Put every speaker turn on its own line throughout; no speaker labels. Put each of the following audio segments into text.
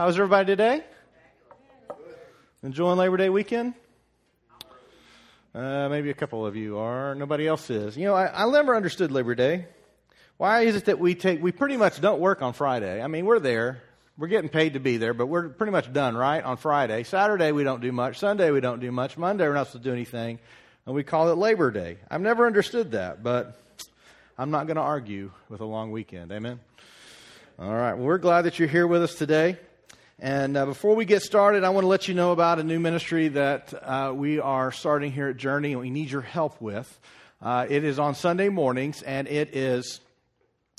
How's everybody today? Enjoying Labor Day weekend? Uh, maybe a couple of you are. Nobody else is. You know, I, I never understood Labor Day. Why is it that we take, we pretty much don't work on Friday? I mean, we're there. We're getting paid to be there, but we're pretty much done, right? On Friday. Saturday, we don't do much. Sunday, we don't do much. Monday, we're not supposed to do anything. And we call it Labor Day. I've never understood that, but I'm not going to argue with a long weekend. Amen? All right. Well, we're glad that you're here with us today. And uh, before we get started, I want to let you know about a new ministry that uh, we are starting here at Journey and we need your help with. Uh, it is on Sunday mornings and it is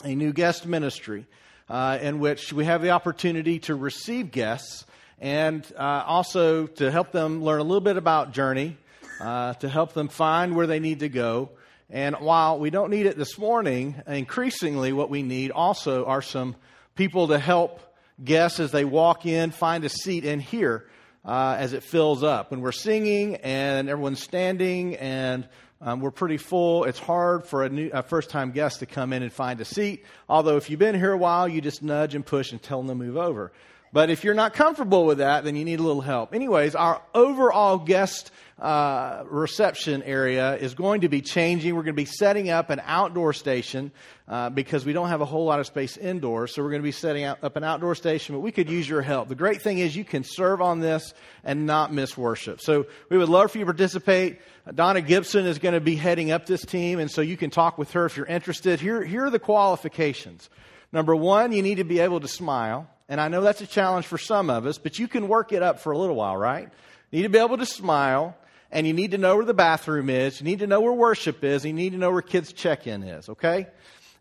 a new guest ministry uh, in which we have the opportunity to receive guests and uh, also to help them learn a little bit about Journey, uh, to help them find where they need to go. And while we don't need it this morning, increasingly what we need also are some people to help guests as they walk in find a seat in here uh, as it fills up. When we're singing and everyone's standing and um, we're pretty full, it's hard for a, a first time guest to come in and find a seat. Although, if you've been here a while, you just nudge and push and tell them to move over. But if you're not comfortable with that, then you need a little help. Anyways, our overall guest uh, reception area is going to be changing. We're going to be setting up an outdoor station uh, because we don't have a whole lot of space indoors. So we're going to be setting up an outdoor station, but we could use your help. The great thing is you can serve on this and not miss worship. So we would love for you to participate. Donna Gibson is going to be heading up this team, and so you can talk with her if you're interested. Here, here are the qualifications. Number one, you need to be able to smile. And I know that's a challenge for some of us, but you can work it up for a little while, right? You need to be able to smile, and you need to know where the bathroom is. You need to know where worship is. You need to know where kids' check in is, okay?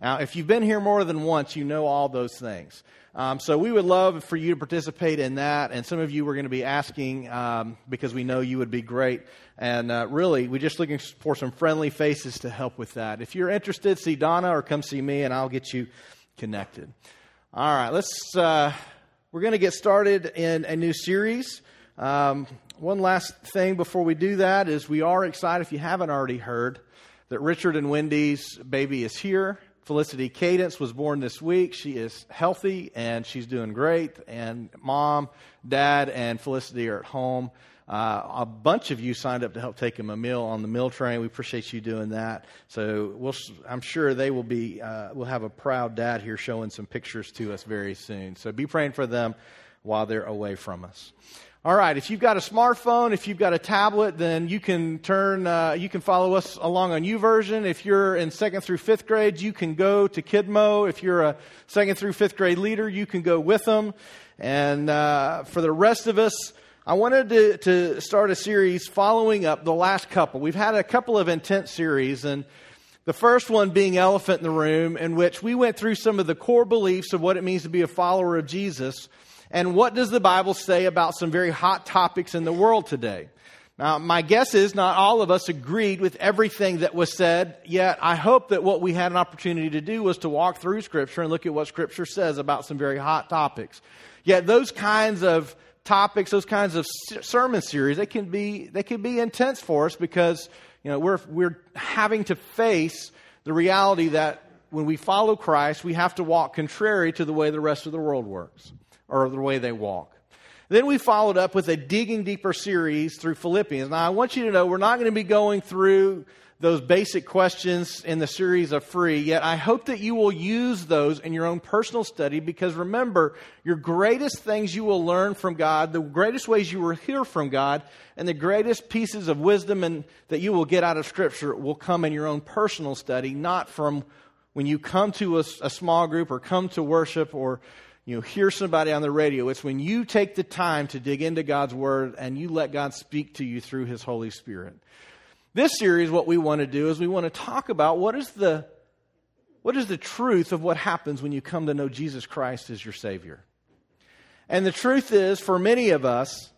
Now, if you've been here more than once, you know all those things. Um, so we would love for you to participate in that. And some of you we're going to be asking um, because we know you would be great. And uh, really, we're just looking for some friendly faces to help with that. If you're interested, see Donna or come see me, and I'll get you connected. All right, let's. Uh, we're going to get started in a new series. Um, one last thing before we do that is we are excited, if you haven't already heard, that Richard and Wendy's baby is here. Felicity Cadence was born this week. She is healthy and she's doing great. And mom, dad, and Felicity are at home. Uh, a bunch of you signed up to help take them a meal on the meal train. We appreciate you doing that. So we'll, I'm sure they will be. Uh, we'll have a proud dad here showing some pictures to us very soon. So be praying for them while they're away from us. All right, if you've got a smartphone, if you've got a tablet, then you can turn, uh, you can follow us along on YouVersion. If you're in second through fifth grade, you can go to Kidmo. If you're a second through fifth grade leader, you can go with them. And uh, for the rest of us, I wanted to, to start a series following up the last couple. We've had a couple of intense series, and the first one being Elephant in the Room, in which we went through some of the core beliefs of what it means to be a follower of Jesus, and what does the Bible say about some very hot topics in the world today. Now, my guess is not all of us agreed with everything that was said, yet I hope that what we had an opportunity to do was to walk through Scripture and look at what Scripture says about some very hot topics. Yet those kinds of topics, those kinds of sermon series, they can be, they can be intense for us because you know, we're, we're having to face the reality that when we follow Christ, we have to walk contrary to the way the rest of the world works or the way they walk. Then we followed up with a digging deeper series through Philippians. Now, I want you to know we're not going to be going through those basic questions in the series of free, yet I hope that you will use those in your own personal study because remember, your greatest things you will learn from God, the greatest ways you will hear from God, and the greatest pieces of wisdom and, that you will get out of Scripture will come in your own personal study, not from when you come to a, a small group or come to worship or you know, hear somebody on the radio. It's when you take the time to dig into God's Word and you let God speak to you through His Holy Spirit. This series, what we want to do is we want to talk about what is the what is the truth of what happens when you come to know Jesus Christ as your Savior. And the truth is, for many of us,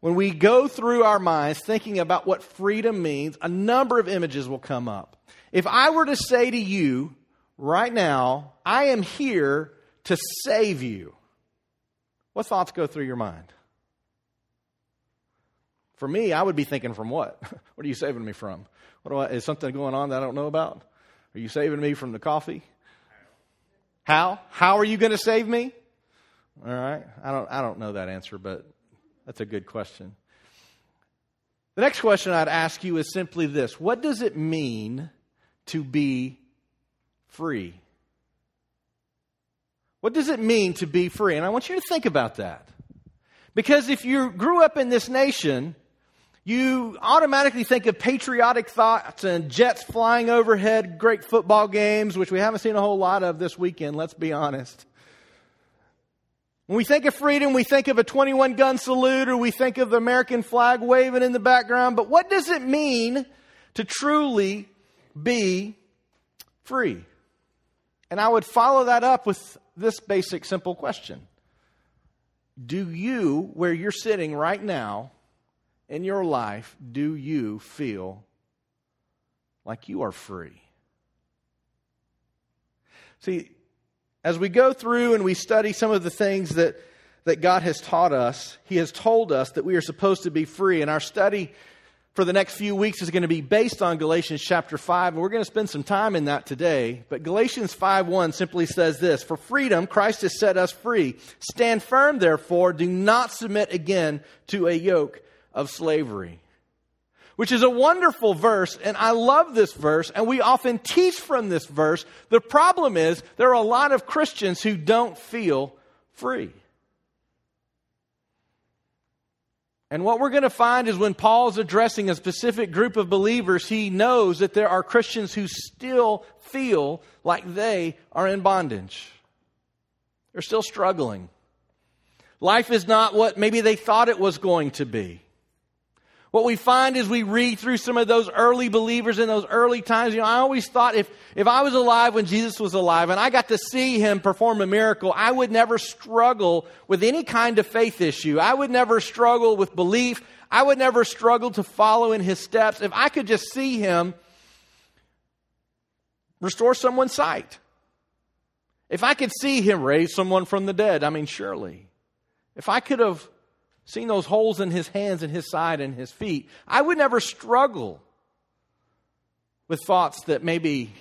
when we go through our minds thinking about what freedom means, a number of images will come up. If I were to say to you right now, I am here to save you, what thoughts go through your mind? For me, I would be thinking, from what? what are you saving me from? What I, is something going on that I don't know about? Are you saving me from the coffee? How? How are you going to save me? All right? I don't, I don't know that answer, but that's a good question. The next question I'd ask you is simply this What does it mean to be free? What does it mean to be free? And I want you to think about that. Because if you grew up in this nation, you automatically think of patriotic thoughts and jets flying overhead, great football games, which we haven't seen a whole lot of this weekend, let's be honest. When we think of freedom, we think of a 21 gun salute or we think of the American flag waving in the background. But what does it mean to truly be free? And I would follow that up with this basic, simple question Do you, where you're sitting right now in your life, do you feel like you are free? See, as we go through and we study some of the things that, that God has taught us, He has told us that we are supposed to be free. And our study for the next few weeks is going to be based on Galatians chapter 5, and we're going to spend some time in that today. But Galatians 5:1 simply says this, "For freedom Christ has set us free. Stand firm therefore, do not submit again to a yoke of slavery." which is a wonderful verse, and I love this verse, and we often teach from this verse. The problem is there are a lot of Christians who don't feel free. And what we're going to find is when Paul's addressing a specific group of believers, he knows that there are Christians who still feel like they are in bondage. They're still struggling. Life is not what maybe they thought it was going to be. What we find is we read through some of those early believers in those early times. You know, I always thought if, if I was alive when Jesus was alive and I got to see him perform a miracle, I would never struggle with any kind of faith issue. I would never struggle with belief. I would never struggle to follow in his steps if I could just see him restore someone's sight. If I could see him raise someone from the dead, I mean, surely. If I could have seeing those holes in his hands and his side and his feet, I would never struggle with thoughts that maybe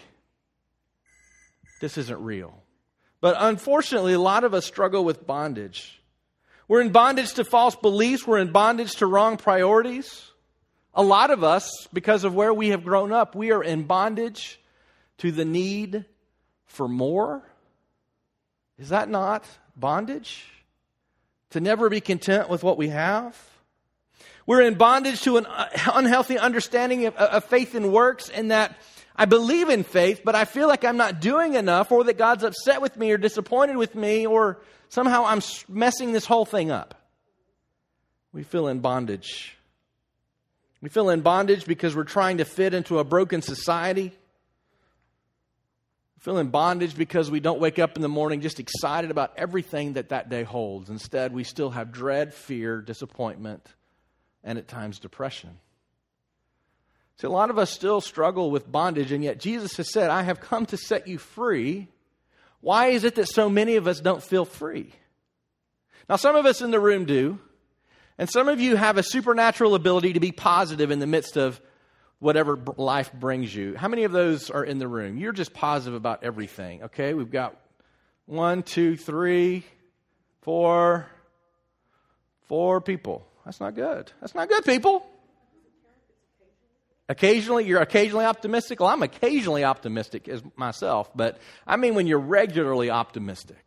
this isn't real. But unfortunately, a lot of us struggle with bondage. We're in bondage to false beliefs, we're in bondage to wrong priorities. A lot of us, because of where we have grown up, we are in bondage to the need for more. Is that not bondage? To never be content with what we have. We're in bondage to an unhealthy understanding of, of, faith and works, in that I believe in faith, but I feel like I'm not doing enough, or that God's upset with me, or disappointed with me, or somehow I'm messing this whole thing up. We feel in bondage. We feel in bondage because we're trying to fit into a broken society feel in bondage because we don't wake up in the morning just excited about everything that that day holds. Instead, we still have dread, fear, disappointment, and at times depression. See, a lot of us still struggle with bondage, and yet Jesus has said, I have come to set you free. Why is it that so many of us don't feel free? Now, some of us in the room do, and some of you have a supernatural ability to be positive in the midst of whatever life brings you. How many of those are in the room? You're just positive about everything, okay? We've got one, two, three, four, four people. That's not good. That's not good, people. Occasionally, you're occasionally optimistic. Well, I'm occasionally optimistic as myself, but I mean when you're regularly optimistic.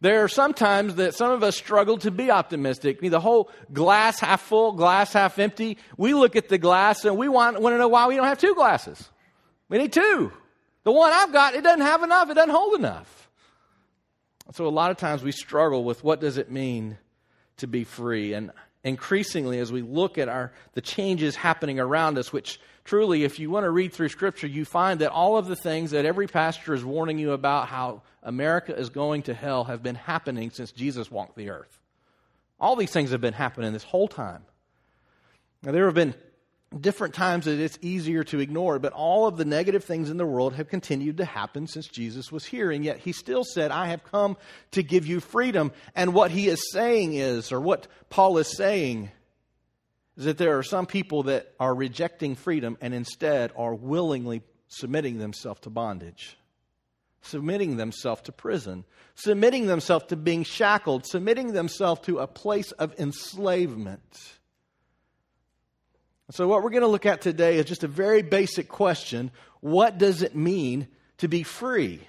There are sometimes that some of us struggle to be optimistic. The whole glass half full, glass half empty. We look at the glass and we want, want to know why we don't have two glasses. We need two. The one I've got, it doesn't have enough. It doesn't hold enough. So a lot of times we struggle with what does it mean to be free. And increasingly, as we look at our the changes happening around us, which truly, if you want to read through Scripture, you find that all of the things that every pastor is warning you about how America is going to hell have been happening since Jesus walked the earth. All these things have been happening this whole time. Now, there have been different times that it's easier to ignore, but all of the negative things in the world have continued to happen since Jesus was here. And yet he still said, I have come to give you freedom. And what he is saying is, or what Paul is saying, is that there are some people that are rejecting freedom and instead are willingly submitting themselves to bondage. submitting themselves to prison, submitting themselves to being shackled, submitting themselves to a place of enslavement. So, what we're going to look at today is just a very basic question What does it mean to be free?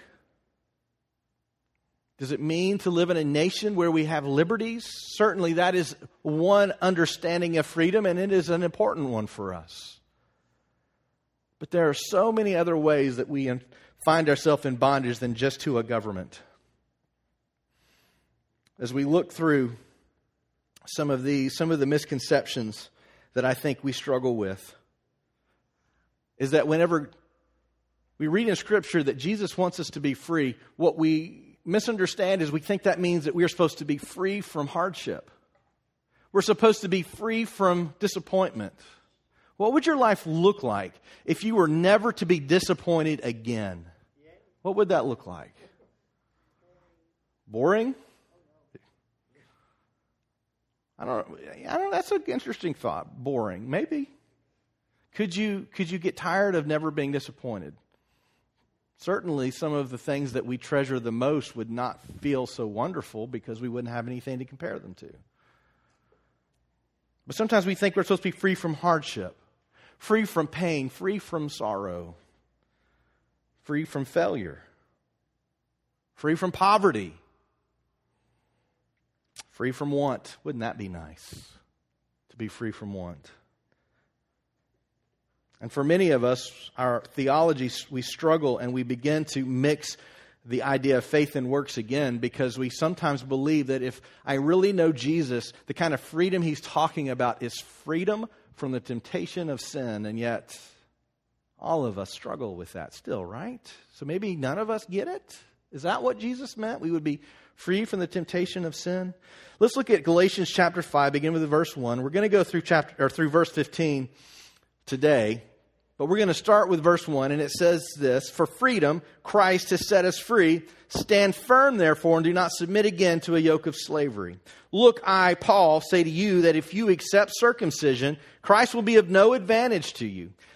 Does it mean to live in a nation where we have liberties? Certainly, that is one understanding of freedom, and it is an important one for us. But there are so many other ways that we find ourselves in bondage than just to a government. As we look through some of these, some of the misconceptions that I think we struggle with, is that whenever we read in Scripture that Jesus wants us to be free, what we misunderstand is we think that means that we are supposed to be free from hardship. We're supposed to be free from disappointment. What would your life look like if you were never to be disappointed again? What would that look like? Boring? I don't, I don't that's an interesting thought. Boring. Maybe. Could you, could you get tired of never being disappointed? certainly some of the things that we treasure the most would not feel so wonderful because we wouldn't have anything to compare them to. But sometimes we think we're supposed to be free from hardship, free from pain, free from sorrow, free from failure, free from poverty, free from want. Wouldn't that be nice to be free from want? And for many of us, our theology, we struggle and we begin to mix the idea of faith and works again because we sometimes believe that if I really know Jesus, the kind of freedom he's talking about is freedom from the temptation of sin. And yet, all of us struggle with that still, right? So maybe none of us get it? Is that what Jesus meant? We would be free from the temptation of sin? Let's look at Galatians chapter 5, begin with verse 1. We're going to go through chapter or through verse 15 today. But we're going to start with verse 1, and it says this For freedom, Christ has set us free. Stand firm, therefore, and do not submit again to a yoke of slavery. Look, I, Paul, say to you that if you accept circumcision, Christ will be of no advantage to you.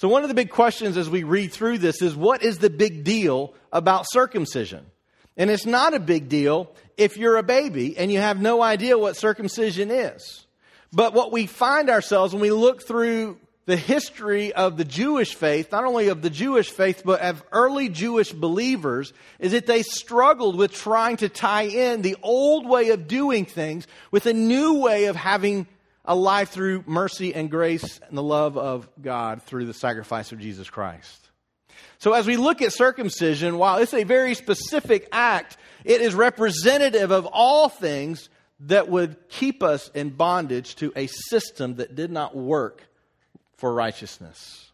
So, one of the big questions as we read through this is what is the big deal about circumcision? And it's not a big deal if you're a baby and you have no idea what circumcision is. But what we find ourselves when we look through the history of the Jewish faith, not only of the Jewish faith, but of early Jewish believers, is that they struggled with trying to tie in the old way of doing things with a new way of having a life through mercy and grace and the love of God through the sacrifice of Jesus Christ. So as we look at circumcision, while it's a very specific act, it is representative of all things that would keep us in bondage to a system that did not work for righteousness.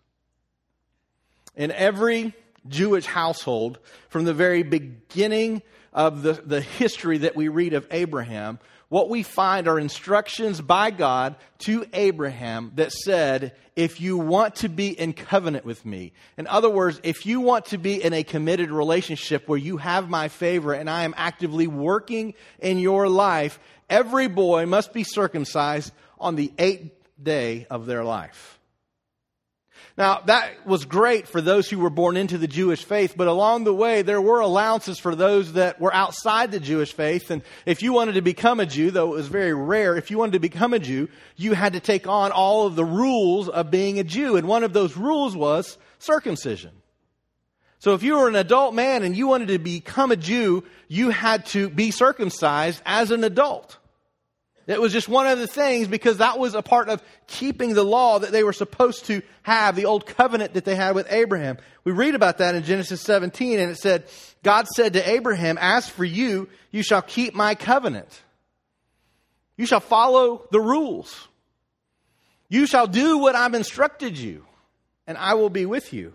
In every Jewish household, from the very beginning of the, the history that we read of Abraham, what we find are instructions by God to Abraham that said, if you want to be in covenant with me, in other words, if you want to be in a committed relationship where you have my favor and I am actively working in your life, every boy must be circumcised on the eighth day of their life. Now, that was great for those who were born into the Jewish faith, but along the way, there were allowances for those that were outside the Jewish faith. And if you wanted to become a Jew, though it was very rare, if you wanted to become a Jew, you had to take on all of the rules of being a Jew. And one of those rules was circumcision. So if you were an adult man and you wanted to become a Jew, you had to be circumcised as an adult. It was just one of the things because that was a part of keeping the law that they were supposed to have, the old covenant that they had with Abraham. We read about that in Genesis 17 and it said, God said to Abraham, as for you, you shall keep my covenant. You shall follow the rules. You shall do what I've instructed you and I will be with you.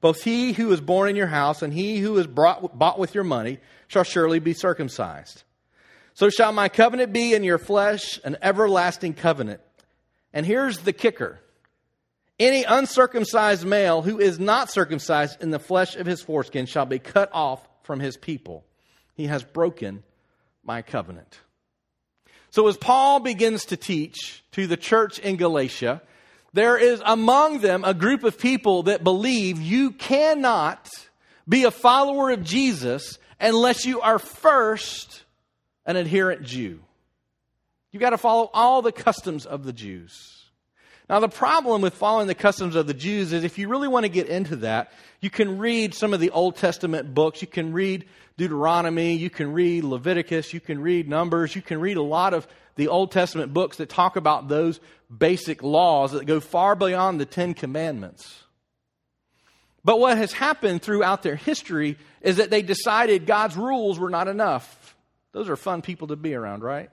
Both he who is born in your house and he who is brought, bought with your money shall surely be circumcised. So shall my covenant be in your flesh, an everlasting covenant. And here's the kicker. Any uncircumcised male who is not circumcised in the flesh of his foreskin shall be cut off from his people. He has broken my covenant. So, as Paul begins to teach to the church in Galatia, there is among them a group of people that believe you cannot be a follower of Jesus unless you are first an adherent Jew. You've got to follow all the customs of the Jews. Now, the problem with following the customs of the Jews is if you really want to get into that, you can read some of the Old Testament books. You can read Deuteronomy. You can read Leviticus. You can read Numbers. You can read a lot of the Old Testament books that talk about those basic laws that go far beyond the Ten Commandments. But what has happened throughout their history is that they decided God's rules were not enough. Those are fun people to be around, right?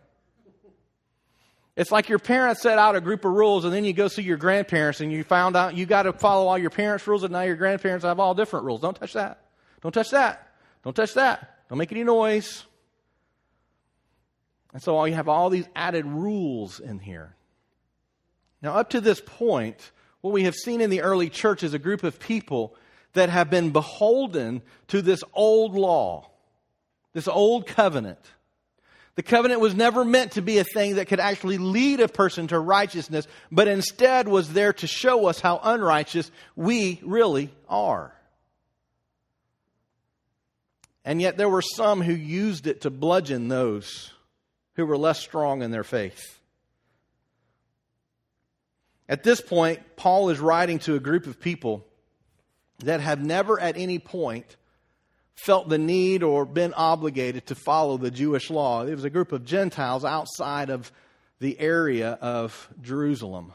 It's like your parents set out a group of rules and then you go see your grandparents and you found out you got to follow all your parents' rules and now your grandparents have all different rules. Don't touch that. Don't touch that. Don't touch that. Don't make any noise. And so you have all these added rules in here. Now, up to this point, what we have seen in the early church is a group of people that have been beholden to this old law, this old covenant. The covenant was never meant to be a thing that could actually lead a person to righteousness, but instead was there to show us how unrighteous we really are. And yet there were some who used it to bludgeon those who were less strong in their faith. At this point, Paul is writing to a group of people that have never at any point felt the need or been obligated to follow the Jewish law. It was a group of Gentiles outside of the area of Jerusalem.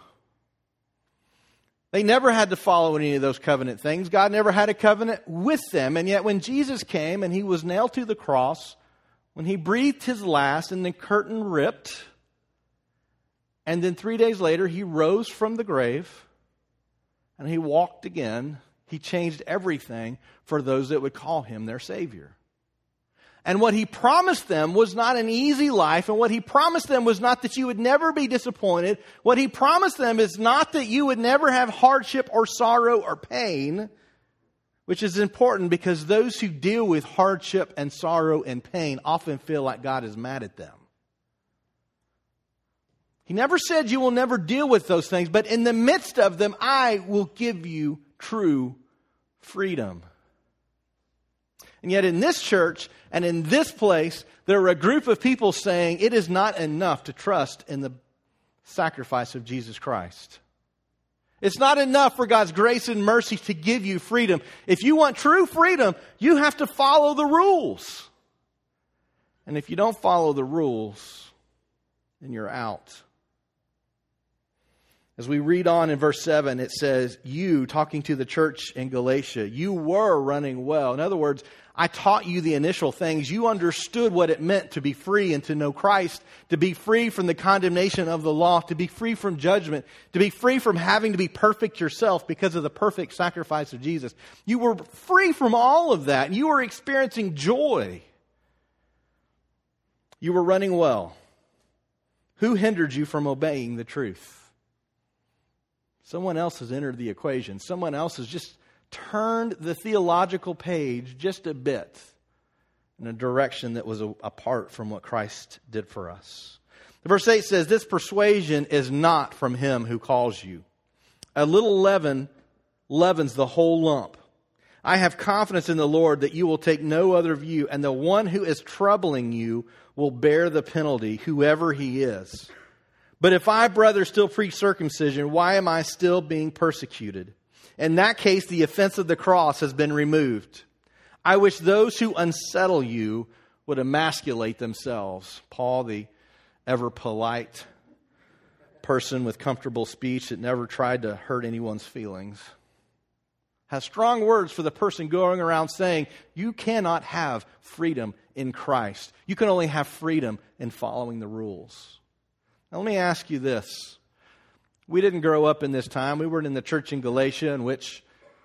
They never had to follow any of those covenant things. God never had a covenant with them. And yet, when Jesus came and he was nailed to the cross, when he breathed his last and the curtain ripped, and then three days later he rose from the grave and he walked again he changed everything for those that would call him their Savior. And what he promised them was not an easy life, and what he promised them was not that you would never be disappointed. What he promised them is not that you would never have hardship or sorrow or pain, which is important because those who deal with hardship and sorrow and pain often feel like God is mad at them. He never said you will never deal with those things, but in the midst of them, I will give you true freedom. And yet, in this church and in this place, there are a group of people saying it is not enough to trust in the sacrifice of Jesus Christ. It's not enough for God's grace and mercy to give you freedom. If you want true freedom, you have to follow the rules. And if you don't follow the rules, then you're out. As we read on in verse 7, it says, You, talking to the church in Galatia, you were running well. In other words, I taught you the initial things. You understood what it meant to be free and to know Christ, to be free from the condemnation of the law, to be free from judgment, to be free from having to be perfect yourself because of the perfect sacrifice of Jesus. You were free from all of that. You were experiencing joy. You were running well. Who hindered you from obeying the truth? Someone else has entered the equation. Someone else has just turned the theological page just a bit in a direction that was apart from what Christ did for us. Verse 8 says, This persuasion is not from him who calls you. A little leaven leavens the whole lump. I have confidence in the Lord that you will take no other view, and the one who is troubling you will bear the penalty, whoever he is. But if I, brother, still preach circumcision, why am I still being persecuted? In that case, the offense of the cross has been removed. I wish those who unsettle you would emasculate themselves. Paul, the ever polite person with comfortable speech that never tried to hurt anyone's feelings, has strong words for the person going around saying, You cannot have freedom in Christ. You can only have freedom in following the rules. Now, let me ask you this. We didn't grow up in this time. We weren't in the church in Galatia in which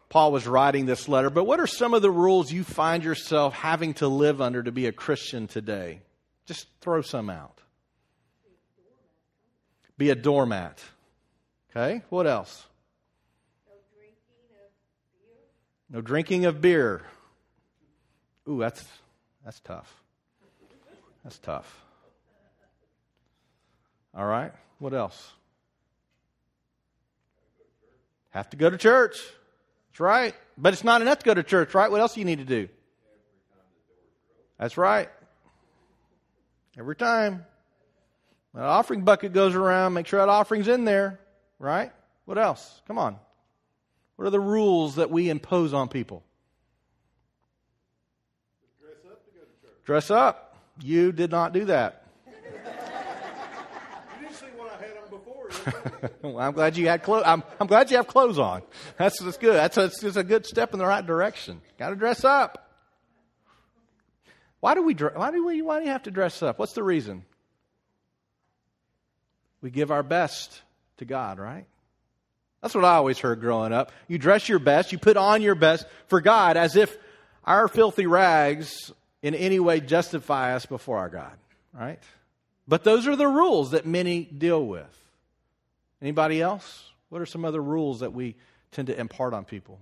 Paul was writing this letter. But what are some of the rules you find yourself having to live under to be a Christian today? Just throw some out. Be a doormat. Okay, what else? No drinking of beer. Ooh, that's that's tough. That's tough. All right. What else? Have to go to church. That's right. But it's not enough to go to church, right? What else do you need to do? That's right. Every time. An offering bucket goes around, make sure that offering's in there, right? What else? Come on. What are the rules that we impose on people?
Dress up to go to church.
Dress up. You did not do that.
You didn't see what I had on before. did you?
well, I'm glad you had clothes. I'm, I'm glad you have clothes on. That's, that's good. That's a, a good step in the right direction. Got to dress up. Why do we? Why do we? Why do you have to dress up? What's the reason? We give our best to God, right? That's what I always heard growing up. You dress your best, you put on your best for God as if our filthy rags in any way justify us before our God, right? But those are the rules that many deal with. Anybody else? What are some other rules that we tend to impart on people?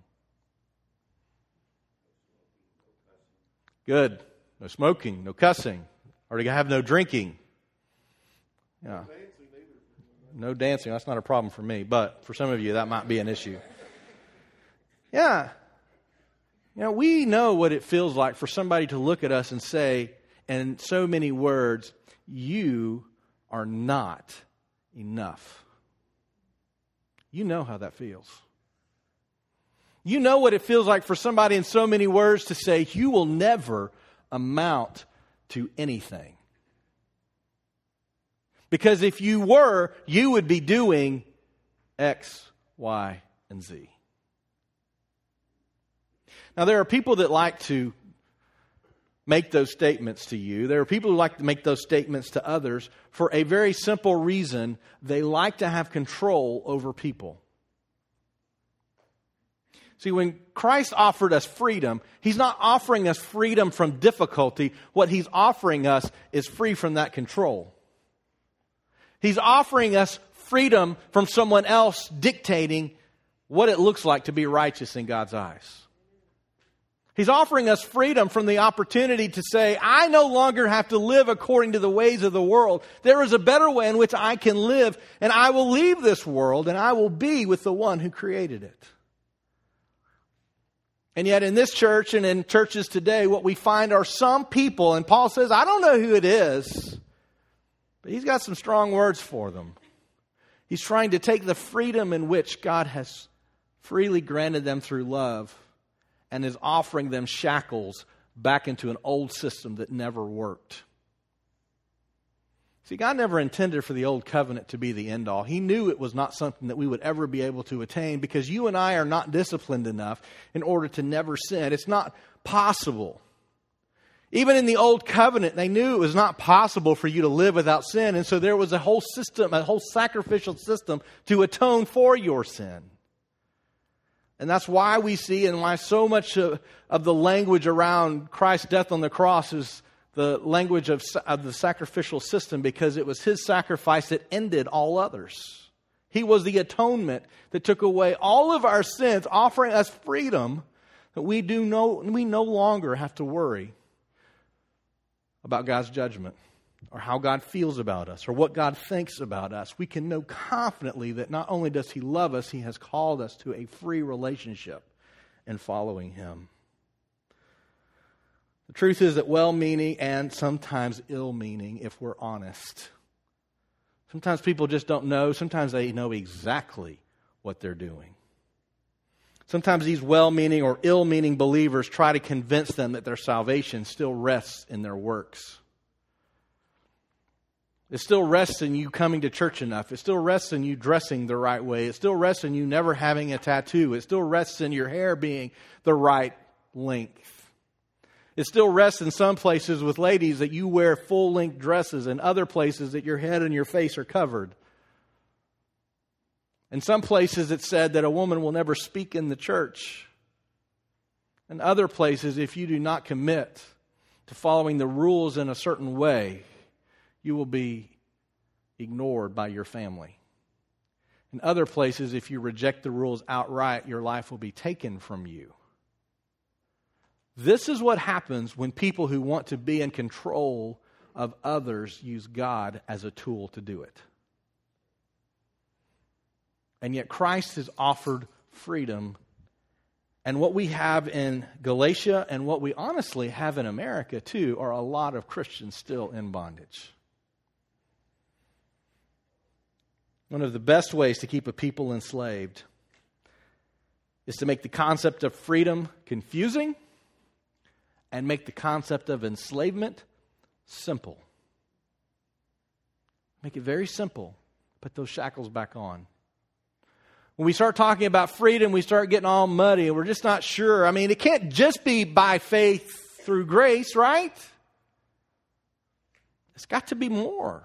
Good. No smoking, no cussing, or to have no drinking. Yeah. No dancing. That's not a problem for me, but for some of you, that might be an issue. Yeah. You know, we know what it feels like for somebody to look at us and say, in so many words, you are not enough. You know how that feels. You know what it feels like for somebody in so many words to say, you will never amount to anything. Because if you were, you would be doing X, Y, and Z. Now, there are people that like to make those statements to you. There are people who like to make those statements to others for a very simple reason they like to have control over people. See, when Christ offered us freedom, He's not offering us freedom from difficulty. What He's offering us is free from that control. He's offering us freedom from someone else dictating what it looks like to be righteous in God's eyes. He's offering us freedom from the opportunity to say, I no longer have to live according to the ways of the world. There is a better way in which I can live, and I will leave this world and I will be with the one who created it. And yet, in this church and in churches today, what we find are some people, and Paul says, I don't know who it is, but he's got some strong words for them. He's trying to take the freedom in which God has freely granted them through love and is offering them shackles back into an old system that never worked. See, God never intended for the old covenant to be the end all. He knew it was not something that we would ever be able to attain because you and I are not disciplined enough in order to never sin. It's not possible. Even in the old covenant, they knew it was not possible for you to live without sin, and so there was a whole system, a whole sacrificial system to atone for your sin. And that's why we see and why so much of, of the language around Christ's death on the cross is the language of, of the sacrificial system because it was his sacrifice that ended all others. He was the atonement that took away all of our sins, offering us freedom that we, do no, we no longer have to worry about God's judgment or how God feels about us or what God thinks about us. We can know confidently that not only does He love us, He has called us to a free relationship in following Him. The truth is that well meaning and sometimes ill meaning, if we're honest. Sometimes people just don't know. Sometimes they know exactly what they're doing. Sometimes these well meaning or ill meaning believers try to convince them that their salvation still rests in their works. It still rests in you coming to church enough. It still rests in you dressing the right way. It still rests in you never having a tattoo. It still rests in your hair being the right length. It still rests in some places with ladies that you wear full length dresses, and other places that your head and your face are covered. In some places, it's said that a woman will never speak in the church. In other places, if you do not commit to following the rules in a certain way, you will be ignored by your family. In other places, if you reject the rules outright, your life will be taken from you. This is what happens when people who want to be in control of others use God as a tool to do it. And yet Christ has offered freedom. And what we have in Galatia and what we honestly have in America too are a lot of Christians still in bondage. One of the best ways to keep a people enslaved is to make the concept of freedom confusing and make the concept of enslavement simple. Make it very simple. Put those shackles back on. When we start talking about freedom, we start getting all muddy and we're just not sure. I mean, it can't just be by faith through grace, right? It's got to be more.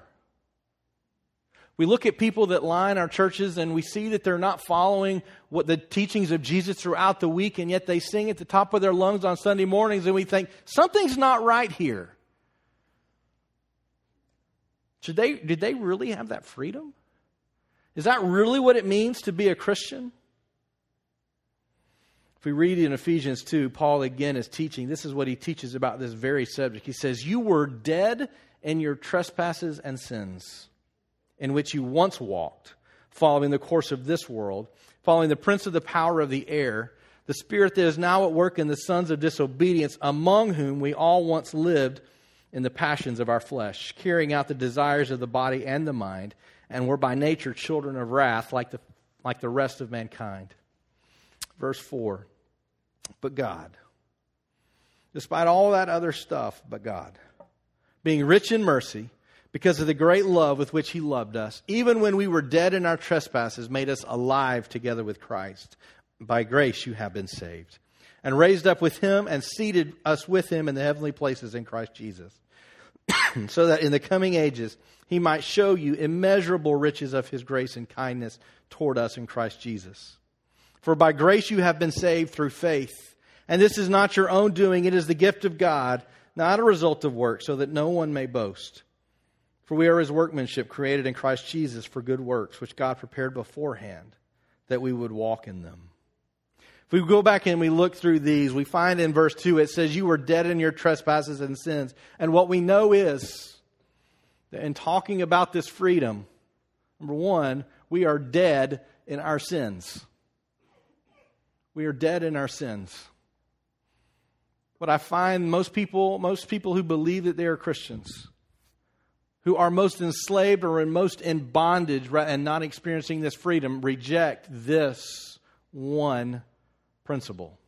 We look at people that line our churches and we see that they're not following what the teachings of Jesus throughout the week, and yet they sing at the top of their lungs on Sunday mornings, and we think something's not right here. Should they, did they really have that freedom? Is that really what it means to be a Christian? If we read in Ephesians 2, Paul again is teaching. This is what he teaches about this very subject. He says, You were dead in your trespasses and sins, in which you once walked, following the course of this world, following the prince of the power of the air, the spirit that is now at work in the sons of disobedience, among whom we all once lived in the passions of our flesh, carrying out the desires of the body and the mind and were by nature children of wrath like the, like the rest of mankind. Verse 4 But God, despite all that other stuff, but God, being rich in mercy, because of the great love with which He loved us, even when we were dead in our trespasses, made us alive together with Christ. By grace you have been saved, and raised up with Him and seated us with Him in the heavenly places in Christ Jesus, so that in the coming ages he might show you immeasurable riches of his grace and kindness toward us in Christ Jesus. For by grace you have been saved through faith. And this is not your own doing, it is the gift of God, not a result of work, so that no one may boast. For we are his workmanship, created in Christ Jesus for good works, which God prepared beforehand that we would walk in them. If we go back and we look through these, we find in verse 2 it says, You were dead in your trespasses and sins. And what we know is that in talking about this freedom, number one, we are dead in our sins. We are dead in our sins. What I find most people, most people who believe that they are Christians, who are most enslaved or in most in bondage and not experiencing this freedom, reject this one principle.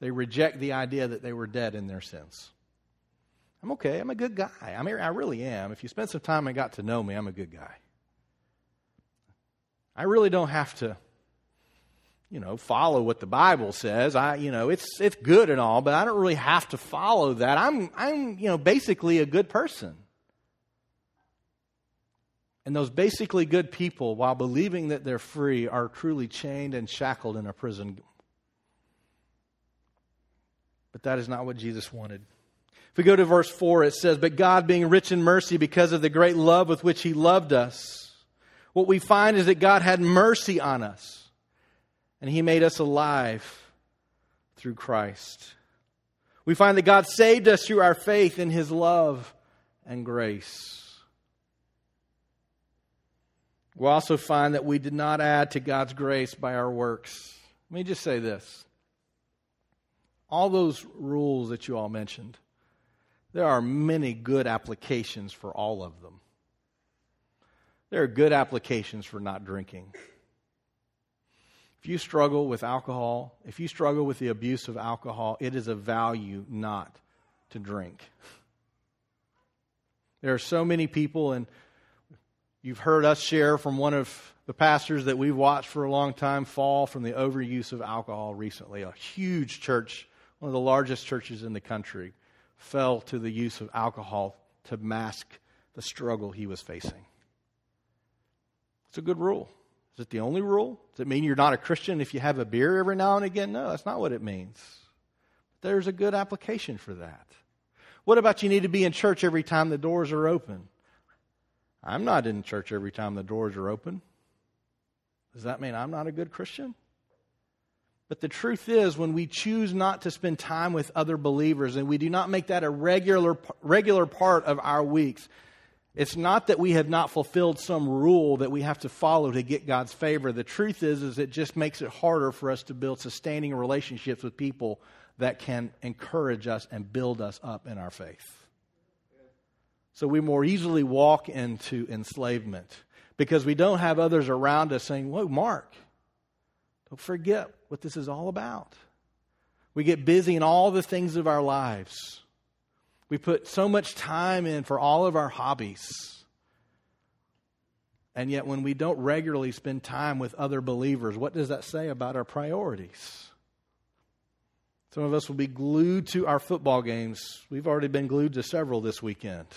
They reject the idea that they were dead in their sins. I'm okay. I'm a good guy. I mean, I really am. If you spend some time and got to know me, I'm a good guy. I really don't have to, you know, follow what the Bible says. I, you know, it's it's good and all, but I don't really have to follow that. I'm I'm, you know, basically a good person. And those basically good people, while believing that they're free, are truly chained and shackled in a prison. But that is not what Jesus wanted. If we go to verse 4, it says, But God, being rich in mercy because of the great love with which He loved us, what we find is that God had mercy on us, and He made us alive through Christ. We find that God saved us through our faith in His love and grace. We also find that we did not add to God's grace by our works. Let me just say this. All those rules that you all mentioned, there are many good applications for all of them. There are good applications for not drinking. If If you struggle with alcohol, if you struggle with the abuse of alcohol, it is a value not to drink. There are so many people, and you've heard us share from one of the pastors that we've watched for a long time fall from the overuse of alcohol recently. A huge church, one of the largest churches in the country, fell to the use of alcohol to mask the struggle he was facing. It's a good rule. Is it the only rule? Does it mean you're not a Christian if you have a beer every now and again? No, that's not what it means. There's a good application for that. What about you need to be in church every time the doors are open? I'm not in church every time the doors are open. Does that mean I'm not a good Christian? But the truth is, when we choose not to spend time with other believers and we do not make that a regular, regular part of our weeks, it's not that we have not fulfilled some rule that we have to follow to get God's favor. The truth is, is it just makes it harder for us to build sustaining relationships with people that can encourage us and build us up in our faith. So we more easily walk into enslavement because we don't have others around us saying, Whoa, Mark, don't forget what this is all about. We get busy in all the things of our lives. We put so much time in for all of our hobbies. And yet, when we don't regularly spend time with other believers, what does that say about our priorities? Some of us will be glued to our football games. We've already been glued to several this weekend.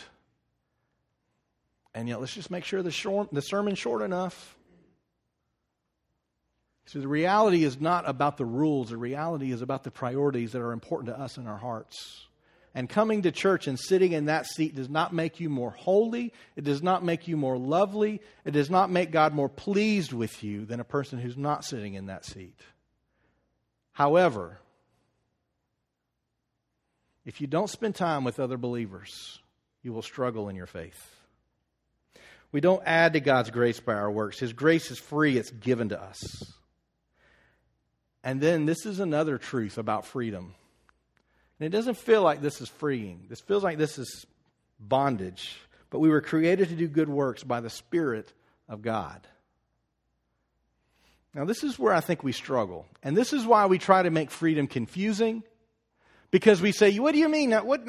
And yet, let's just make sure the, short, the sermon's short enough. So, the reality is not about the rules, the reality is about the priorities that are important to us in our hearts. And coming to church and sitting in that seat does not make you more holy. It does not make you more lovely. It does not make God more pleased with you than a person who's not sitting in that seat. However, if you don't spend time with other believers, you will struggle in your faith. We don't add to God's grace by our works. His grace is free, it's given to us. And then this is another truth about freedom. And it doesn't feel like this is freeing. This feels like this is bondage. But we were created to do good works by the Spirit of God. Now, this is where I think we struggle. And this is why we try to make freedom confusing. Because we say, what do you mean? What,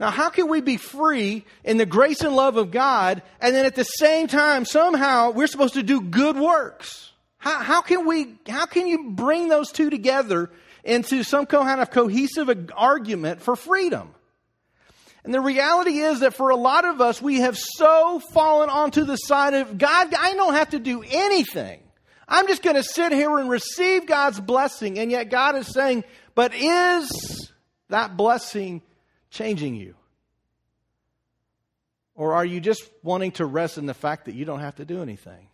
now, how can we be free in the grace and love of God, and then at the same time, somehow, we're supposed to do good works? How, how, can we, how can you bring those two together into some kind of cohesive argument for freedom. And the reality is that for a lot of us, we have so fallen onto the side of God, I don't have to do anything. I'm just going to sit here and receive God's blessing. And yet God is saying, but is that blessing changing you? Or are you just wanting to rest in the fact that you don't have to do anything?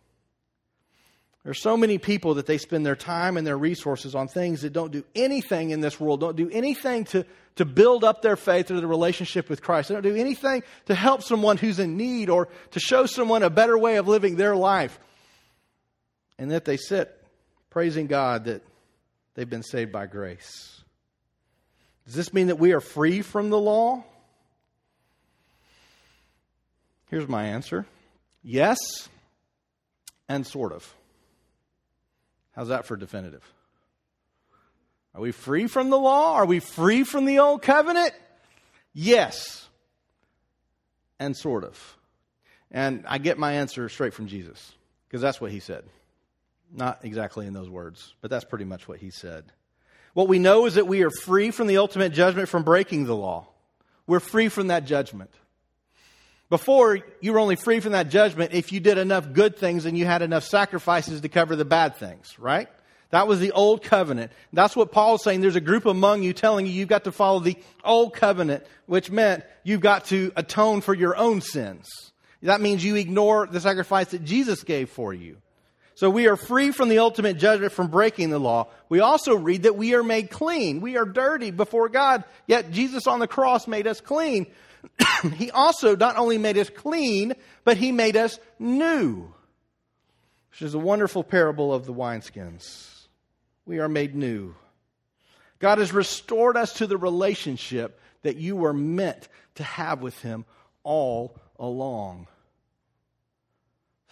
There's so many people that they spend their time and their resources on things that don't do anything in this world, don't do anything to, to build up their faith or the relationship with Christ. They don't do anything to help someone who's in need or to show someone a better way of living their life. And that they sit praising God that they've been saved by grace. Does this mean that we are free from the law? Here's my answer yes, and sort of. How's that for definitive? Are we free from the law? Are we free from the old covenant? Yes. And sort of. And I get my answer straight from Jesus, because that's what he said. Not exactly in those words, but that's pretty much what he said. What we know is that we are free from the ultimate judgment from breaking the law. We're free from that judgment. Before, you were only free from that judgment if you did enough good things and you had enough sacrifices to cover the bad things, right? That was the old covenant. That's what Paul's saying. There's a group among you telling you you've got to follow the old covenant, which meant you've got to atone for your own sins. That means you ignore the sacrifice that Jesus gave for you. So we are free from the ultimate judgment from breaking the law. We also read that we are made clean. We are dirty before God, yet Jesus on the cross made us clean. he also not only made us clean, but he made us new, which is a wonderful parable of the wineskins. We are made new. God has restored us to the relationship that you were meant to have with him all along.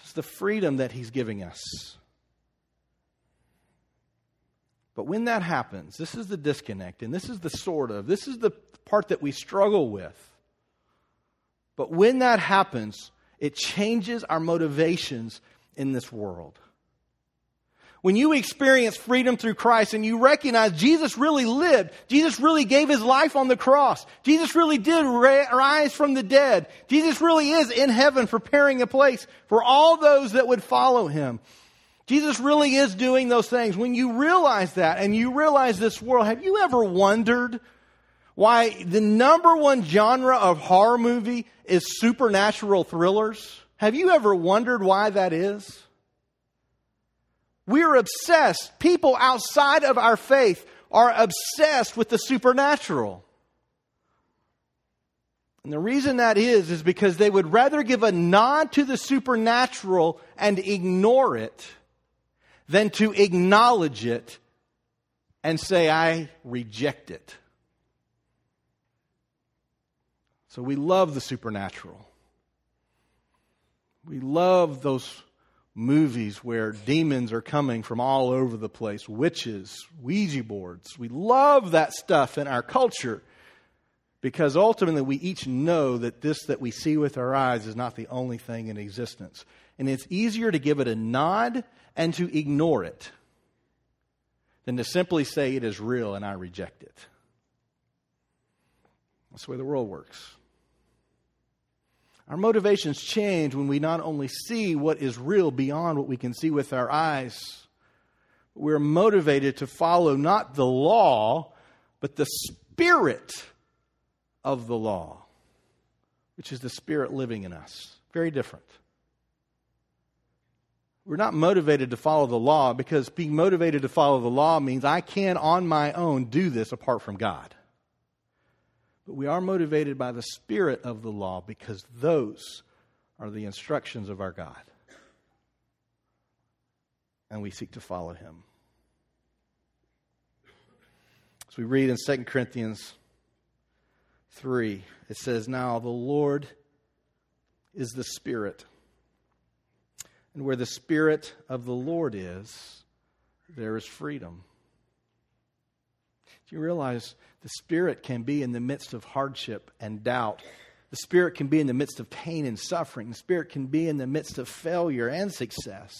It's the freedom that he's giving us. But when that happens, this is the disconnect, and this is the sort of, this is the part that we struggle with. But when that happens, it changes our motivations in this world. When you experience freedom through Christ and you recognize Jesus really lived, Jesus really gave his life on the cross, Jesus really did rise from the dead, Jesus really is in heaven preparing a place for all those that would follow him. Jesus really is doing those things. When you realize that and you realize this world, have you ever wondered why the number one genre of horror movie is supernatural thrillers? Have you ever wondered why that is? We're obsessed. People outside of our faith are obsessed with the supernatural. And the reason that is, is because they would rather give a nod to the supernatural and ignore it than to acknowledge it and say, I reject it. So we love the supernatural. We love those movies where demons are coming from all over the place, witches, Ouija boards. We love that stuff in our culture because ultimately we each know that this that we see with our eyes is not the only thing in existence. And it's easier to give it a nod and to ignore it than to simply say it is real and I reject it. That's the way the world works. Our motivations change when we not only see what is real beyond what we can see with our eyes, we're motivated to follow not the law, but the spirit of the law, which is the spirit living in us. Very different. We're not motivated to follow the law because being motivated to follow the law means I can, on my own, do this apart from God. But we are motivated by the spirit of the law because those are the instructions of our God. And we seek to follow him. As we read in 2 Corinthians 3, it says, Now the Lord is the Spirit. And where the Spirit of the Lord is, there is freedom. Do you realize the Spirit can be in the midst of hardship and doubt? The Spirit can be in the midst of pain and suffering. The Spirit can be in the midst of failure and success.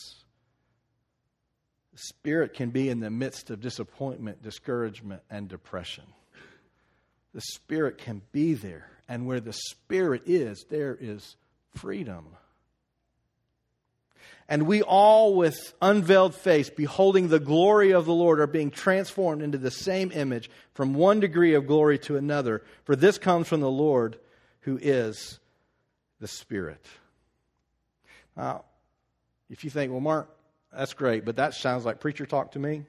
The Spirit can be in the midst of disappointment, discouragement, and depression. The Spirit can be there. And where the Spirit is, there is freedom. And we all, with unveiled face, beholding the glory of the Lord, are being transformed into the same image from one degree of glory to another. For this comes from the Lord, who is the Spirit. Now, if you think, well, Mark, that's great, but that sounds like preacher talk to me.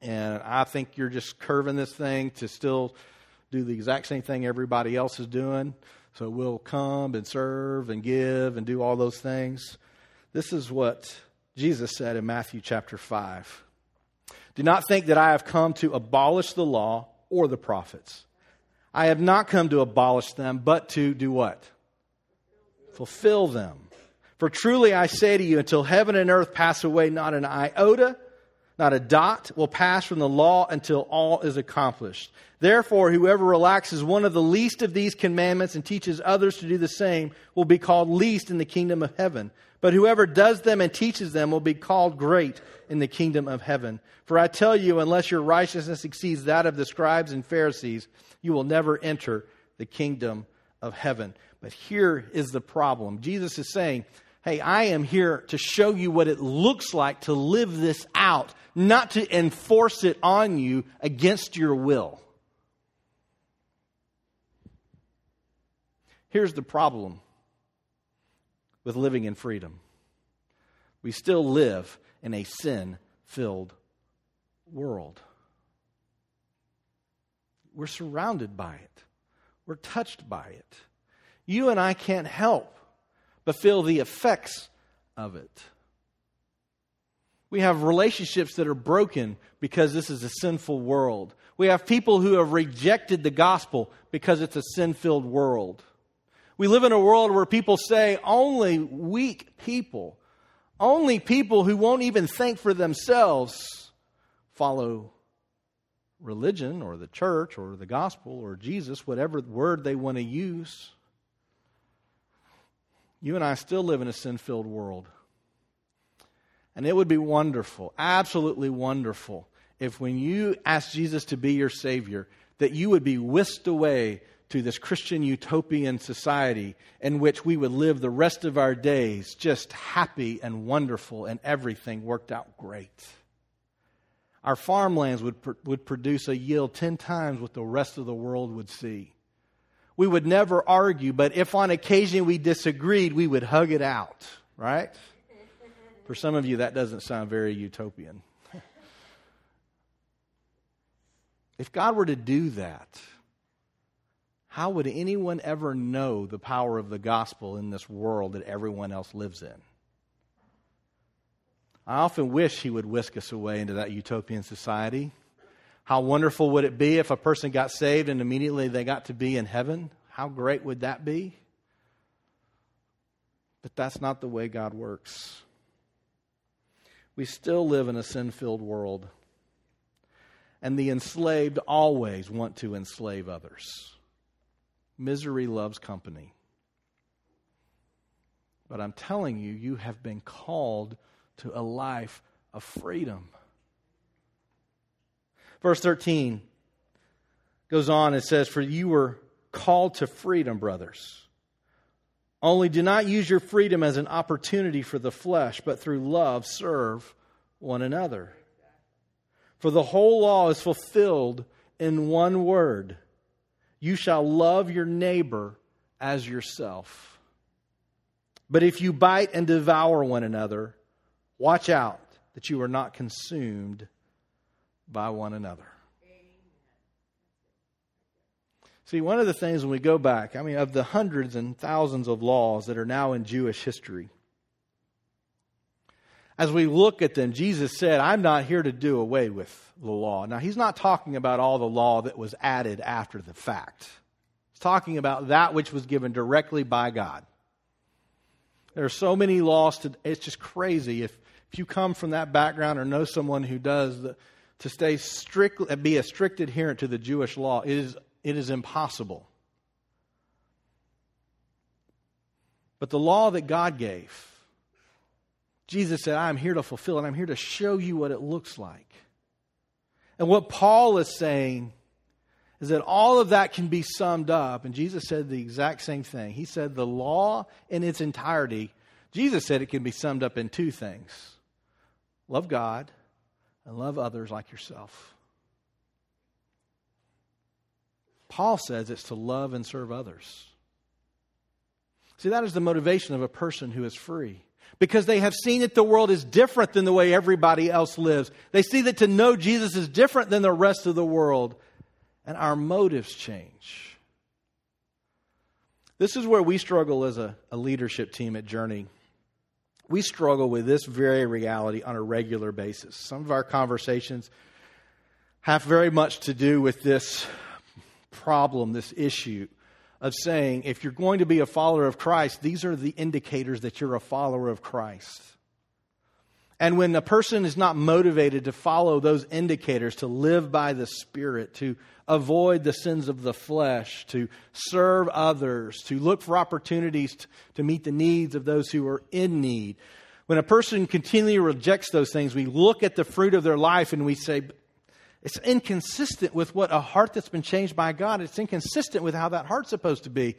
And I think you're just curving this thing to still do the exact same thing everybody else is doing. So we'll come and serve and give and do all those things. This is what Jesus said in Matthew chapter 5. Do not think that I have come to abolish the law or the prophets. I have not come to abolish them, but to do what? Fulfill them. For truly I say to you, until heaven and earth pass away, not an iota, not a dot will pass from the law until all is accomplished. Therefore, whoever relaxes one of the least of these commandments and teaches others to do the same will be called least in the kingdom of heaven. But whoever does them and teaches them will be called great in the kingdom of heaven. For I tell you, unless your righteousness exceeds that of the scribes and Pharisees, you will never enter the kingdom of heaven. But here is the problem Jesus is saying, Hey, I am here to show you what it looks like to live this out, not to enforce it on you against your will. Here's the problem with living in freedom. We still live in a sin filled world. We're surrounded by it, we're touched by it. You and I can't help but feel the effects of it. We have relationships that are broken because this is a sinful world. We have people who have rejected the gospel because it's a sin filled world. We live in a world where people say only weak people, only people who won't even think for themselves, follow religion or the church or the gospel or Jesus, whatever word they want to use. You and I still live in a sin filled world. And it would be wonderful, absolutely wonderful, if when you ask Jesus to be your Savior, that you would be whisked away to this Christian utopian society in which we would live the rest of our days just happy and wonderful and everything worked out great. Our farmlands would, would produce a yield 10 times what the rest of the world would see. We would never argue, but if on occasion we disagreed, we would hug it out, right? For some of you, that doesn't sound very utopian. if God were to do that, how would anyone ever know the power of the gospel in this world that everyone else lives in? I often wish he would whisk us away into that utopian society. How wonderful would it be if a person got saved and immediately they got to be in heaven? How great would that be? But that's not the way God works. We still live in a sin filled world, and the enslaved always want to enslave others. Misery loves company. But I'm telling you, you have been called to a life of freedom. Verse 13 goes on and says, For you were called to freedom, brothers. Only do not use your freedom as an opportunity for the flesh, but through love serve one another. For the whole law is fulfilled in one word you shall love your neighbor as yourself. But if you bite and devour one another, watch out that you are not consumed by one another. See, one of the things when we go back, I mean, of the hundreds and thousands of laws that are now in Jewish history, as we look at them, Jesus said, I'm not here to do away with the law. Now, he's not talking about all the law that was added after the fact. He's talking about that which was given directly by God. There are so many laws, to, it's just crazy. If, if you come from that background or know someone who does, the, to stay strict, be a strict adherent to the Jewish law, it is, it is impossible. But the law that God gave, Jesus said, I'm here to fulfill it. I'm here to show you what it looks like. And what Paul is saying is that all of that can be summed up. And Jesus said the exact same thing. He said the law in its entirety, Jesus said it can be summed up in two things love God and love others like yourself. Paul says it's to love and serve others. See, that is the motivation of a person who is free because they have seen that the world is different than the way everybody else lives. They see that to know Jesus is different than the rest of the world, and our motives change. This is where we struggle as a, a leadership team at Journey. We struggle with this very reality on a regular basis. Some of our conversations have very much to do with this problem, this issue of saying if you're going to be a follower of Christ, these are the indicators that you're a follower of Christ. And when a person is not motivated to follow those indicators, to live by the Spirit, to avoid the sins of the flesh, to serve others, to look for opportunities to, meet the needs of those who are in need, when a person continually rejects those things, we look at the fruit of their life and we say, it's inconsistent with what a heart that's been changed by God, it's inconsistent with how that heart's supposed to be.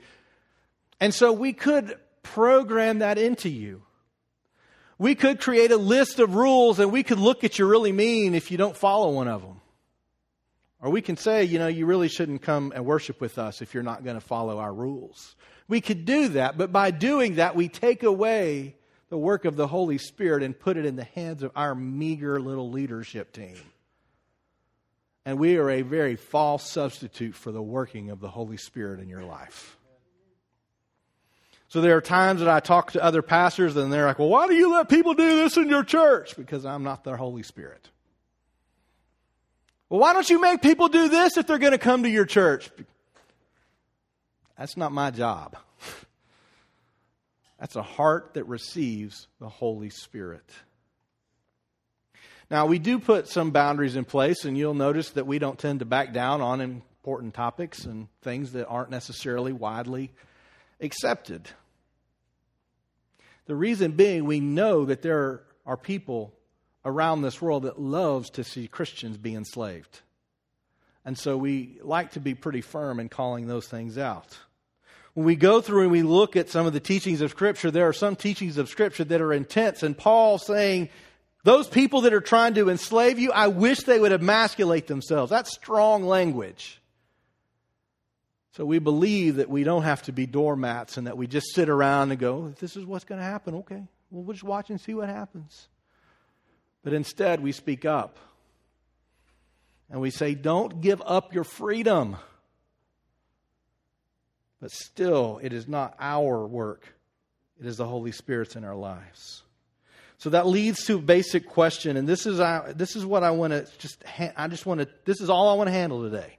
And so we could program that into you. We could create a list of rules and we could look at you really mean if you don't follow one of them. Or we can say, you know, you really shouldn't come and worship with us if you're not going to follow our rules. We could do that, but by doing that, we take away the work of the Holy Spirit and put it in the hands of our meager little leadership team. And we are a very false substitute for the working of the Holy Spirit in your life. So there are times that I talk to other pastors and they're like, well, why do you let people do this in your church? Because I'm not their Holy Spirit. Well, why don't you make people do this if they're going to come to your church? That's not my job. That's a heart that receives the Holy Spirit. Now, we do put some boundaries in place, and you'll notice that we don't tend to back down on important topics and things that aren't necessarily widely accepted. The reason being, we know that there are people around this world that loves to see Christians be enslaved. And so we like to be pretty firm in calling those things out. When we go through and we look at some of the teachings of Scripture, there are some teachings of Scripture that are intense. And Paul saying, those people that are trying to enslave you, I wish they would emasculate themselves. That's strong language. So we believe that we don't have to be doormats and that we just sit around and go, this is what's going to happen. Okay, well, we'll just watch and see what happens. But instead, we speak up. And we say, don't give up your freedom. But still, it is not our work, it is the Holy Spirit's in our lives. So that leads to a basic question, and this is, uh, this is what I want to just, I just want to, this is all I want to handle today.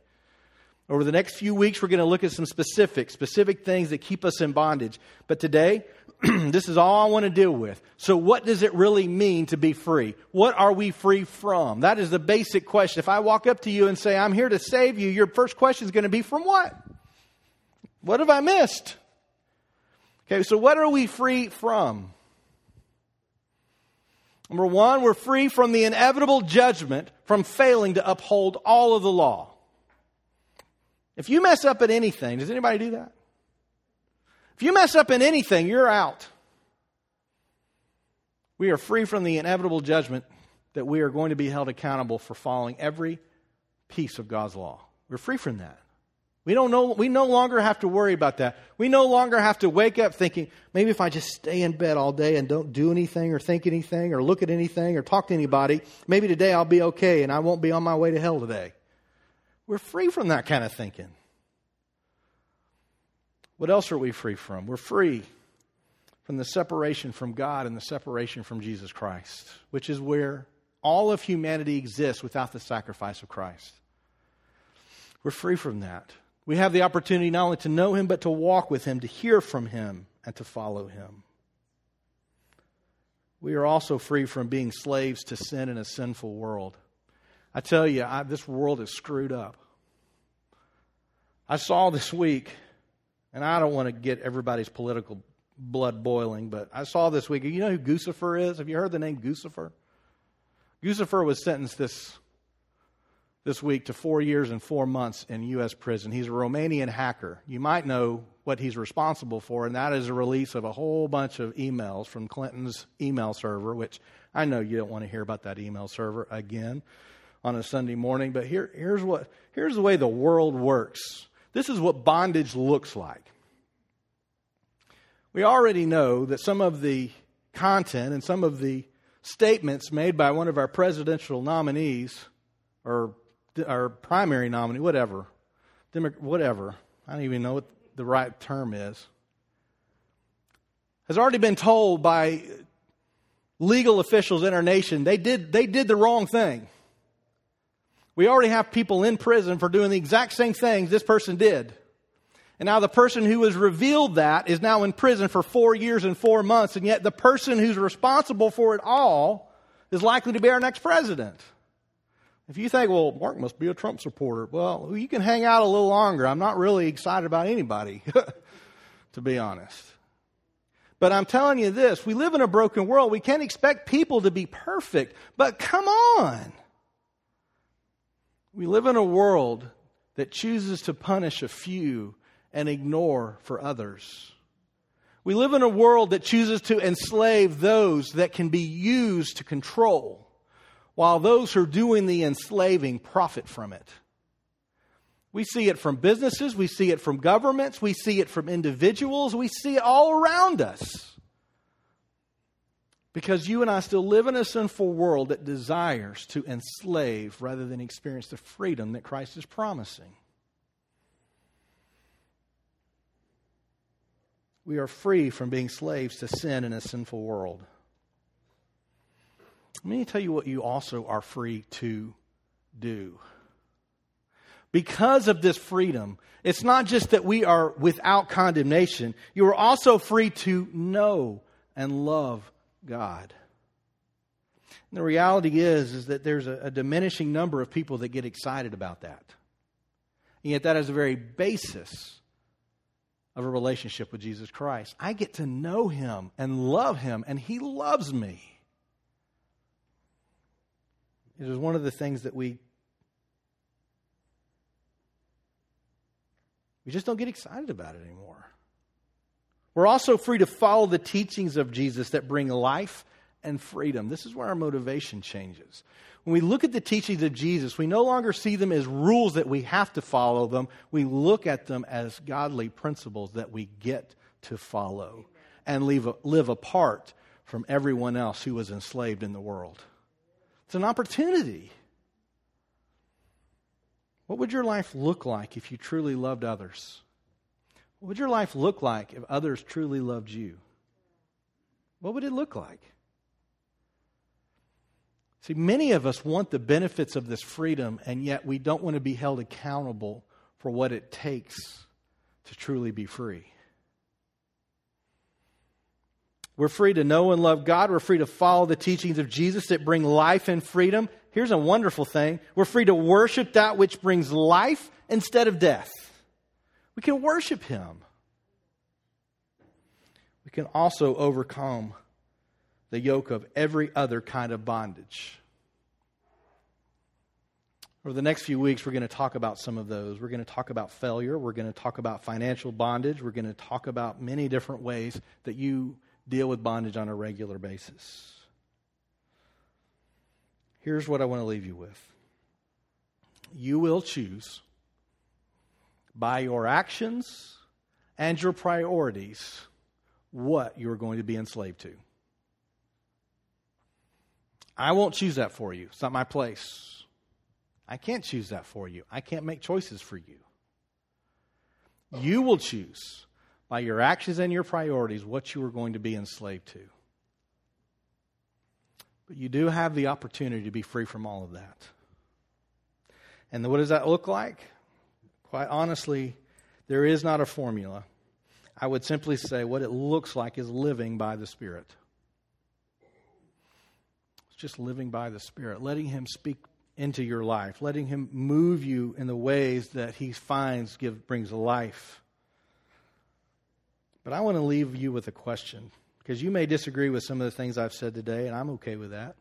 Over the next few weeks, we're going to look at some specific, specific things that keep us in bondage. But today, this is all I want to deal with. So, what does it really mean to be free? What are we free from? That is the basic question. If I walk up to you and say, I'm here to save you, your first question is going to be, From what? What have I missed? Okay, so what are we free from? Number one, we're free from the inevitable judgment from failing to uphold all of the law. If you mess up at anything, does anybody do that? If you mess up in anything, you're out. We are free from the inevitable judgment that we are going to be held accountable for following every piece of God's law. We're free from that. We don't know, we no longer have to worry about that. We no longer have to wake up thinking, maybe if I just stay in bed all day and don't do anything or think anything or look at anything or talk to anybody, maybe today I'll be okay and I won't be on my way to hell today. We're free from that kind of thinking. What else are we free from? We're free from the separation from God and the separation from Jesus Christ, which is where all of humanity exists without the sacrifice of Christ. We're free from that. We have the opportunity not only to know him, but to walk with him, to hear from him, and to follow him. We are also free from being slaves to sin in a sinful world. I tell you, I, this world is screwed up. I saw this week, and I don't want to get everybody's political blood boiling, but I saw this week. You know who Guccifer is? Have you heard the name Guccifer? Guccifer was sentenced this this week to four years and four months in U.S. prison. He's a Romanian hacker. You might know what he's responsible for, and that is a release of a whole bunch of emails from Clinton's email server, which I know you don't want to hear about that email server again on a Sunday morning, but here, here's, what, here's the way the world works. This is what bondage looks like. We already know that some of the content and some of the statements made by one of our presidential nominees or our primary nominee, whatever, whatever, I don't even know what the right term is, has already been told by legal officials in our nation they did, they did the wrong thing. We already have people in prison for doing the exact same things this person did. And now the person who was revealed that is now in prison for four years and four months, and yet the person who's responsible for it all is likely to be our next president. If you think, well, Mark must be a Trump supporter, well, you can hang out a little longer. I'm not really excited about anybody, to be honest. But I'm telling you this we live in a broken world. We can't expect people to be perfect. But come on. We live in a world that chooses to punish a few and ignore for others. We live in a world that chooses to enslave those that can be used to control while those who are doing the enslaving profit from it. We see it from businesses, we see it from governments, we see it from individuals, we see it all around us. Because you and I still live in a sinful world that desires to enslave rather than experience the freedom that Christ is promising. We are free from being slaves to sin in a sinful world. Let me tell you what you also are free to do. Because of this freedom, it's not just that we are without condemnation, you are also free to know and love God. And the reality is, is that there's a, a diminishing number of people that get excited about that. And yet, that is the very basis of a relationship with Jesus Christ. I get to know Him and love Him, and He loves me. It is one of the things that we we just don't get excited about it anymore. We're also free to follow the teachings of Jesus that bring life and freedom. This is where our motivation changes. When we look at the teachings of Jesus, we no longer see them as rules that we have to follow them. We look at them as godly principles that we get to follow and live, live apart from everyone else who was enslaved in the world. It's an opportunity. What would your life look like if you truly loved others? What would your life look like if others truly loved you? What would it look like? See, many of us want the benefits of this freedom, and yet we don't want to be held accountable for what it takes to truly be free. We're free to know and love God. We're free to follow the teachings of Jesus that bring life and freedom. Here's a wonderful thing we're free to worship that which brings life instead of death. We can worship Him. We can also overcome the yoke of every other kind of bondage. Over the next few weeks, we're going to talk about some of those. We're going to talk about failure. We're going to talk about financial bondage. We're going to talk about many different ways that you deal with bondage on a regular basis. Here's what I want to leave you with you will choose by your actions and your priorities what you're going to be enslaved to. I won't choose that for you. It's not my place. I can't choose that for you. I can't make choices for you. You will choose by your actions and your priorities what you are going to be enslaved to. But you do have the opportunity to be free from all of that. And what does that look like? Quite honestly, there is not a formula. I would simply say what it looks like is living by the Spirit It's just living by the Spirit, letting Him speak into your life, letting Him move you in the ways that He finds give, brings life. But I want to leave you with a question because you may disagree with some of the things I've said today, and I'm okay with that.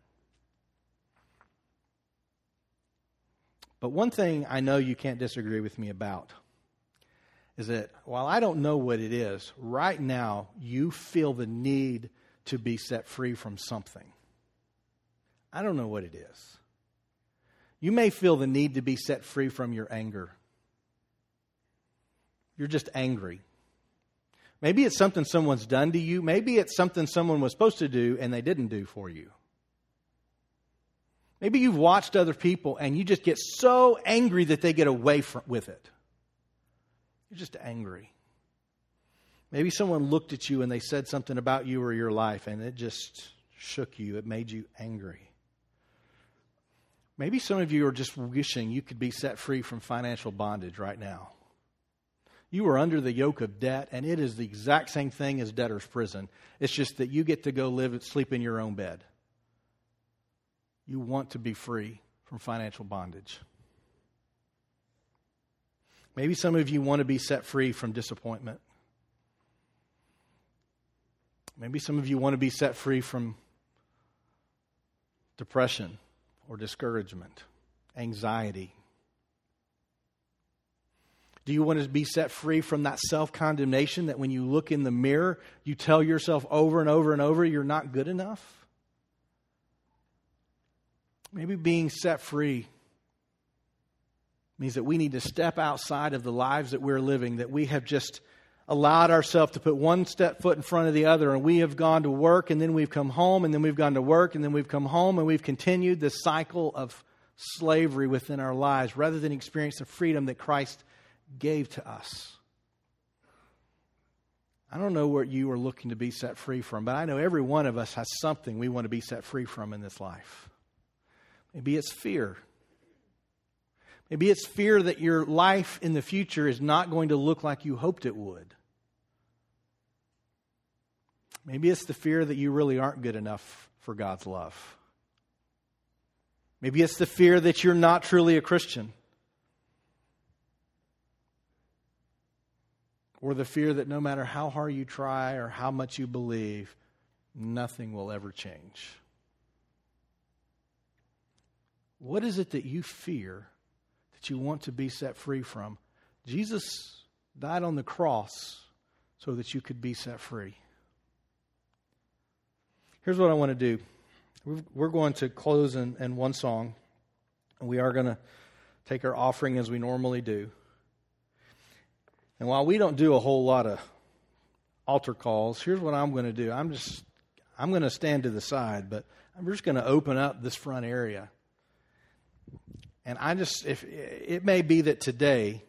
But one thing I know you can't disagree with me about is that while I don't know what it is, right now you feel the need to be set free from something. I don't know what it is. You may feel the need to be set free from your anger. You're just angry. Maybe it's something someone's done to you. Maybe it's something someone was supposed to do and they didn't do for you. Maybe you've watched other people and you just get so angry that they get away from, with it. You're just angry. Maybe someone looked at you and they said something about you or your life and it just shook you. It made you angry. Maybe some of you are just wishing you could be set free from financial bondage right now. You are under the yoke of debt, and it is the exact same thing as debtor's prison. It's just that you get to go live and sleep in your own bed. You want to be free from financial bondage. Maybe some of you want to be set free from disappointment. Maybe some of you want to be set free from depression or discouragement, anxiety? Do you want to be set free from that self condemnation that when you look in the mirror, you tell yourself over and over and over you're not good enough? Maybe being set free means that we need to step outside of the lives that we're living, that we have just allowed ourselves to put one step foot in front of the other, and we have gone to work, and then we've come home, and then we've gone to work, and then we've come home, and we've continued this cycle of slavery within our lives rather than experience the freedom that Christ gave to us. I don't know what you are looking to be set free from, but I know every one of us has something we want to be set free from in this life. Maybe it's fear. Maybe it's fear that your life in the future is not going to look like you hoped it would. Maybe it's the fear that you really aren't good enough for God's love. Maybe it's the fear that you're not truly a Christian. Or the fear that no matter how hard you try or how much you believe, nothing will ever change. What is it that you fear that you want to be set free from? Jesus died on the cross so that you could be set free. Here's what I want to do we're going to close in, in one song, and we are going to take our offering as we normally do. And while we don't do a whole lot of altar calls, here's what I'm going to do. I'm just I'm going to stand to the side, but I'm just going to open up this front area. And I just if it may be that today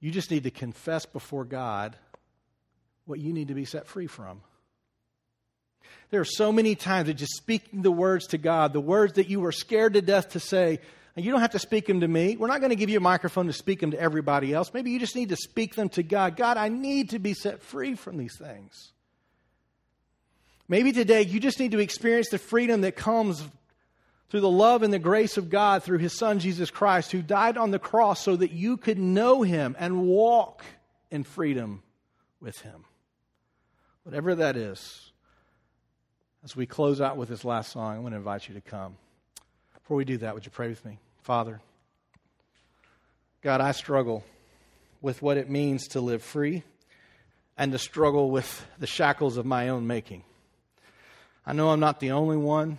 you just need to confess before God what you need to be set free from. There are so many times that just speaking the words to God, the words that you were scared to death to say, and you don't have to speak them to me. We're not going to give you a microphone to speak them to everybody else. Maybe you just need to speak them to God. God, I need to be set free from these things. Maybe today you just need to experience the freedom that comes through the love and the grace of God through his son Jesus Christ, who died on the cross so that you could know him and walk in freedom with him. Whatever that is. As we close out with this last song, I want to invite you to come. Before we do that, would you pray with me? Father, God, I struggle with what it means to live free and to struggle with the shackles of my own making. I know I'm not the only one,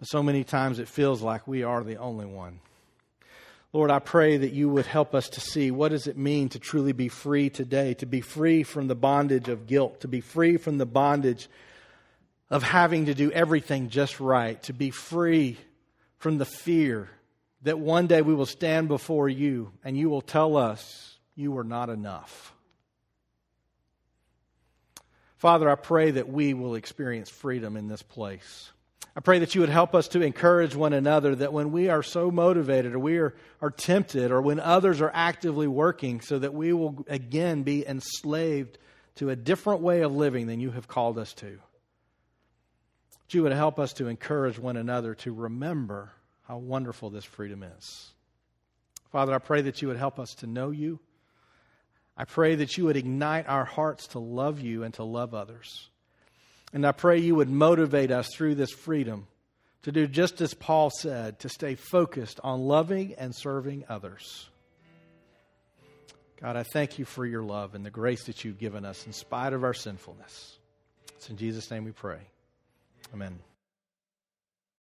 but so many times it feels like we are the only one. Lord, I pray that you would help us to see what does it mean to truly be free today, to be free from the bondage of guilt, to be free from the bondage of having to do everything just right, to be free from the fear that one day we will stand before you and you will tell us you were not enough. Father, I pray that we will experience freedom in this place. I pray that you would help us to encourage one another that when we are so motivated or we are, are tempted or when others are actively working, so that we will again be enslaved to a different way of living than you have called us to that you would help us to encourage one another to remember how wonderful this freedom is. Father, I pray that you would help us to know you. I pray that you would ignite our hearts to love you and to love others. And I pray you would motivate us through this freedom to do just as Paul said, to stay focused on loving and serving others. God, I thank you for your love and the grace that you've given us in spite of our sinfulness. It's in Jesus' name we pray. Amen.